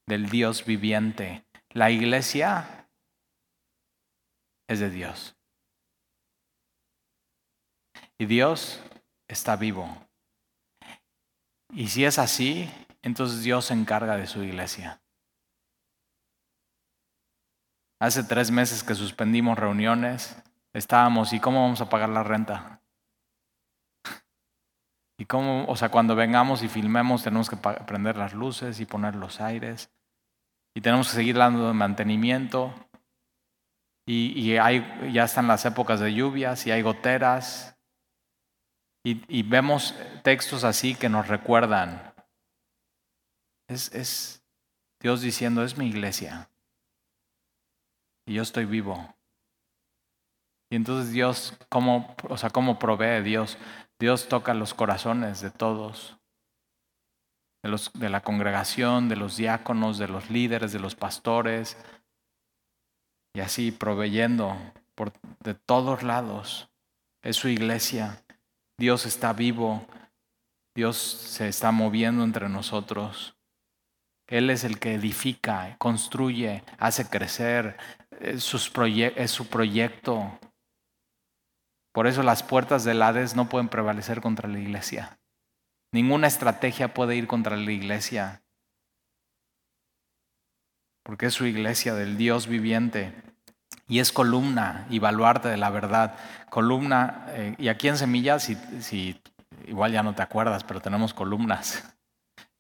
S1: del Dios viviente. La iglesia es de Dios. Y Dios está vivo. Y si es así, entonces Dios se encarga de su iglesia. Hace tres meses que suspendimos reuniones, estábamos, ¿y cómo vamos a pagar la renta? Y cómo, o sea, cuando vengamos y filmemos, tenemos que prender las luces y poner los aires. Y tenemos que seguir dando mantenimiento. Y, hay, ya están las épocas de lluvias y hay goteras y, vemos textos así que nos recuerdan. Es, es Dios diciendo, es mi iglesia. Y yo estoy vivo. Y entonces Dios, ¿cómo, o sea, ¿cómo provee Dios? Dios toca los corazones de todos, de, los, de la congregación, de los diáconos, de los líderes, de los pastores, y así proveyendo por, de todos lados. Es su iglesia. Dios está vivo, Dios se está moviendo entre nosotros. Él es el que edifica, construye, hace crecer, es, su proyecto. Por eso las puertas del Hades no pueden prevalecer contra la iglesia. Ninguna estrategia puede ir contra la iglesia. Porque es su iglesia del Dios viviente y es columna y baluarte de la verdad. Columna, eh, y aquí en Semillas, si, si, igual ya no te acuerdas, pero tenemos columnas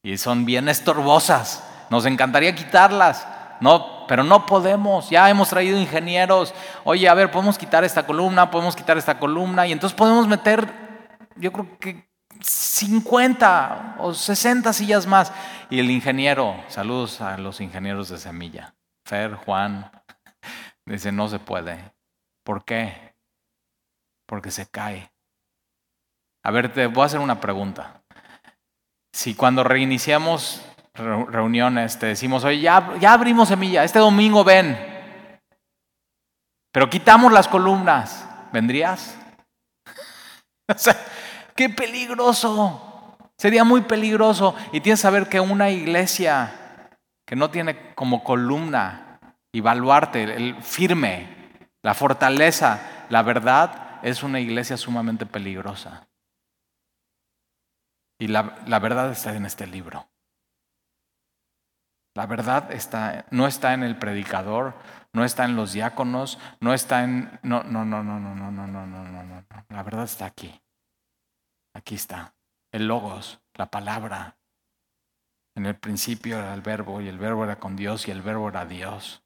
S1: y son bien estorbosas. Nos encantaría quitarlas, no, pero no podemos. Ya hemos traído ingenieros. Oye, a ver, podemos quitar esta columna, podemos quitar esta columna y entonces podemos meter, yo creo que 50 o 60 sillas más. Y el ingeniero, saludos a los ingenieros de Semilla, Fer, Juan, Dice, no se puede. ¿Por qué? Porque se cae. A ver, te voy a hacer una pregunta. Si cuando reiniciamos reuniones te decimos, oye, ya, ya abrimos semilla, este domingo ven, pero quitamos las columnas, ¿vendrías? o sea, qué peligroso. Sería muy peligroso. Y tienes que saber que una iglesia que no tiene como columna y baluarte, el firme, la fortaleza, la verdad, es una iglesia sumamente peligrosa. Y la, la verdad está en este libro. La verdad está, no está en el predicador, no está en los diáconos, no está en... No, no, no, no, no, no, no, no, no, no, no. La verdad está aquí. Aquí está. El logos, la palabra. En el principio era el verbo y el verbo era con Dios y el verbo era Dios.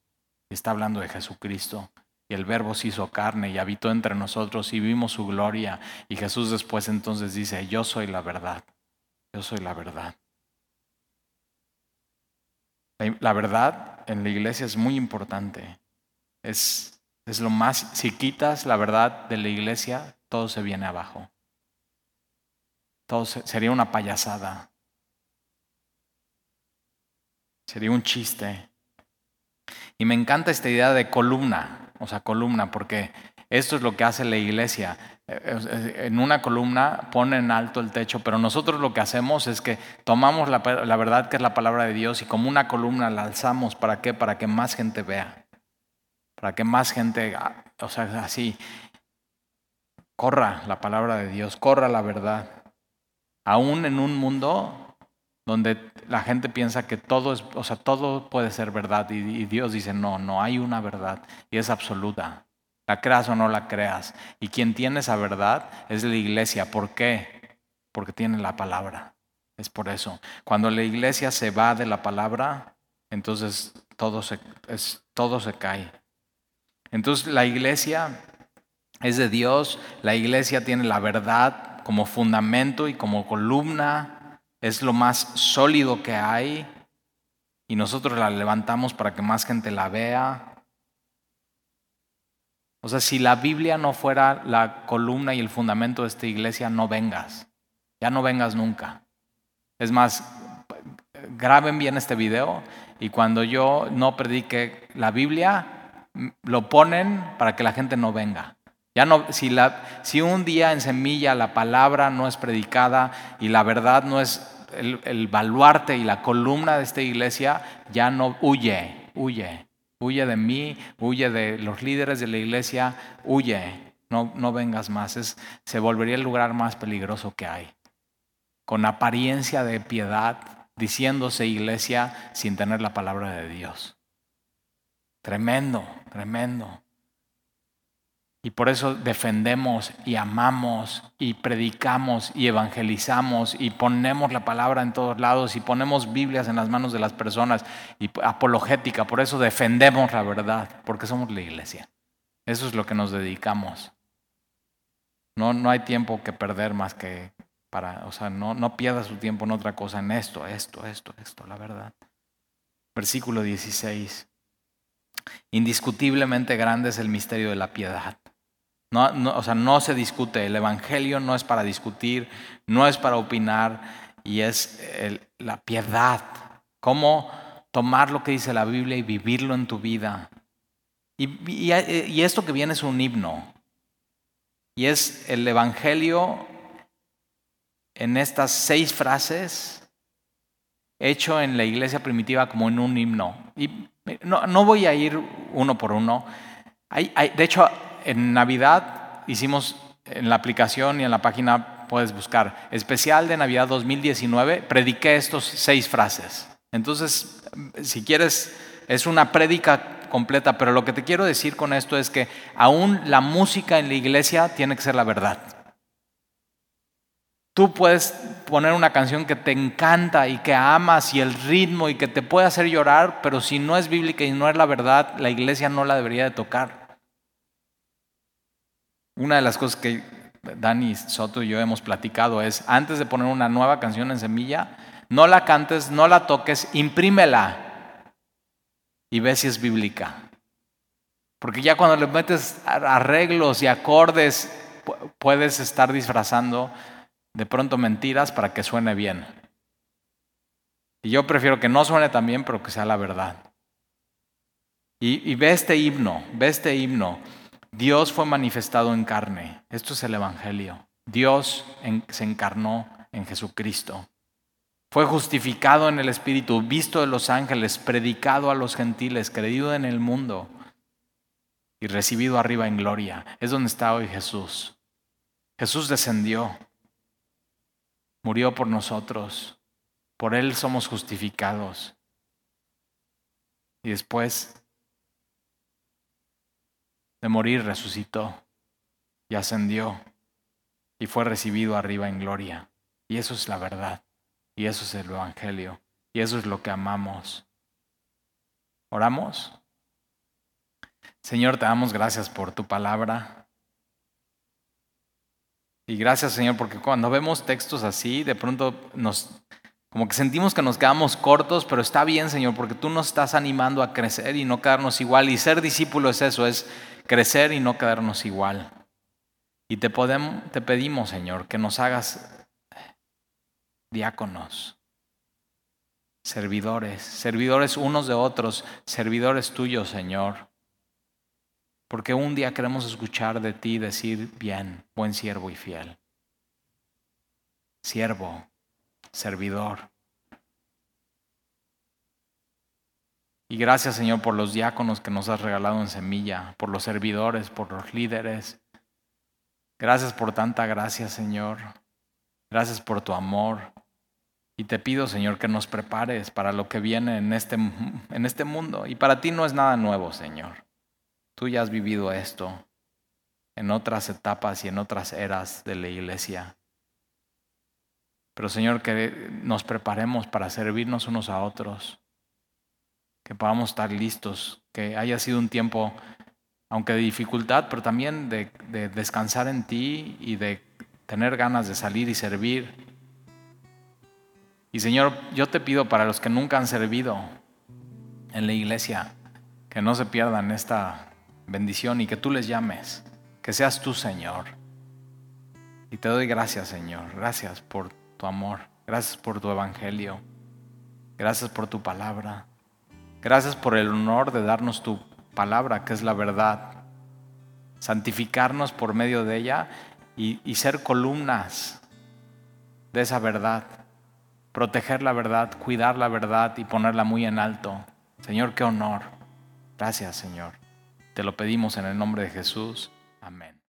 S1: Está hablando de Jesucristo. Y el verbo se hizo carne y habitó entre nosotros y vimos su gloria. Y Jesús después entonces dice, yo soy la verdad. Yo soy la verdad. La verdad en la iglesia es muy importante. Es, es lo más, si quitas la verdad de la iglesia, todo se viene abajo. Todo sería una payasada. Sería un chiste. Y me encanta esta idea de columna, o sea, columna, porque esto es lo que hace la iglesia. En una columna pone en alto el techo, pero nosotros lo que hacemos es que tomamos la, verdad que es la palabra de Dios y como una columna la alzamos. ¿Para qué? Para que más gente vea. Para que más gente, o sea, así, corra la palabra de Dios, corra la verdad. Aún en un mundo donde la gente piensa que todo es, o sea, todo puede ser verdad y Dios dice, no, no hay una verdad y es absoluta. La creas o no la creas. Y quien tiene esa verdad es la iglesia. ¿Por qué? Porque tiene la palabra. Es por eso. Cuando la iglesia se va de la palabra, entonces todo se, es, todo se cae. Entonces la iglesia es de Dios, la iglesia tiene la verdad como fundamento y como columna, es lo más sólido que hay y nosotros la levantamos para que más gente la vea, o sea, si la Biblia no fuera la columna y el fundamento de esta iglesia, no vengas. Ya no vengas nunca. Es más, graben bien este video y cuando yo no predique la Biblia, lo ponen para que la gente no venga. Ya no, si, un día en semilla la palabra no es predicada y la verdad no es el, el baluarte y la columna de esta iglesia, ya no huye, huye. Huye de mí, huye de los líderes de la iglesia, huye, no, no vengas más. Es, se volvería el lugar más peligroso que hay. Con apariencia de piedad, diciéndose iglesia sin tener la palabra de Dios. Tremendo, tremendo. Y por eso defendemos y amamos y predicamos y evangelizamos y ponemos la palabra en todos lados y ponemos Biblias en las manos de las personas y apologética. Por eso defendemos la verdad, porque somos la iglesia. Eso es lo que nos dedicamos. No, no hay tiempo que perder más que para, o sea, no, no pierda su tiempo en otra cosa, en esto, esto, esto, esto, la verdad. Versículo 16. Indiscutiblemente grande es el misterio de la piedad. No, o sea, no se discute. El Evangelio no es para discutir, no es para opinar, y es la piedad. Cómo tomar lo que dice la Biblia y vivirlo en tu vida. Y, y esto que viene es un himno. Y es el Evangelio en estas seis frases, hecho en la iglesia primitiva como en un himno. Y no, no voy a ir uno por uno. Hay, hay, de hecho, en Navidad hicimos en la aplicación y en la página puedes buscar especial de Navidad 2019, prediqué estos seis frases. Entonces, si quieres, es una prédica completa, pero lo que te quiero decir con esto es que aún la música en la iglesia tiene que ser la verdad. Tú puedes poner una canción que te encanta y que amas y el ritmo y que te puede hacer llorar, pero si no es bíblica y no es la verdad, la iglesia no la debería de tocar. Una de las cosas que Dani Soto y yo hemos platicado es, antes de poner una nueva canción en semilla, no la cantes, no la toques, imprímela y ve si es bíblica. Porque ya cuando le metes arreglos y acordes, puedes estar disfrazando de pronto mentiras para que suene bien. Y yo prefiero que no suene tan bien, pero que sea la verdad. Y, ve este himno, ve este himno. Dios fue manifestado en carne. Esto es el Evangelio. Dios se encarnó en Jesucristo. Fue justificado en el Espíritu, visto de los ángeles, predicado a los gentiles, creído en el mundo y recibido arriba en gloria. Es donde está hoy Jesús. Jesús descendió, murió por nosotros, por Él somos justificados. Y después de morir resucitó y ascendió y fue recibido arriba en gloria. Y eso es la verdad. Y eso es el Evangelio. Y eso es lo que amamos. ¿Oramos? Señor, te damos gracias por tu palabra. Y gracias, Señor, porque cuando vemos textos así, de pronto nos como que sentimos que nos quedamos cortos, pero está bien, Señor, porque tú nos estás animando a crecer y no quedarnos igual. Y ser discípulo es eso, es crecer y no quedarnos igual. Y te, podemos, te pedimos, Señor, que nos hagas diáconos, servidores, servidores unos de otros, servidores tuyos, Señor. Porque un día queremos escuchar de ti decir, bien, buen siervo y fiel. Siervo, servidor. Y gracias Señor por los diáconos que nos has regalado en semilla, por los servidores, por los líderes. Gracias por tanta gracia Señor. Gracias por tu amor. Y te pido Señor que nos prepares para lo que viene en este, en este mundo. Y para ti no es nada nuevo Señor. Tú ya has vivido esto en otras etapas y en otras eras de la iglesia. Pero Señor, que nos preparemos para servirnos unos a otros que podamos estar listos, que haya sido un tiempo, aunque de dificultad, pero también de, descansar en ti y de tener ganas de salir y servir. Y Señor, yo te pido para los que nunca han servido en la iglesia, que no se pierdan esta bendición y que tú les llames, que seas tú, Señor. Y te doy gracias, Señor. Gracias por tu amor. Gracias por tu evangelio. Gracias por tu palabra. Gracias por el honor de darnos tu palabra, que es la verdad. Santificarnos por medio de ella y, ser columnas de esa verdad. Proteger la verdad, cuidar la verdad y ponerla muy en alto. Señor, qué honor. Gracias, Señor. Te lo pedimos en el nombre de Jesús. Amén.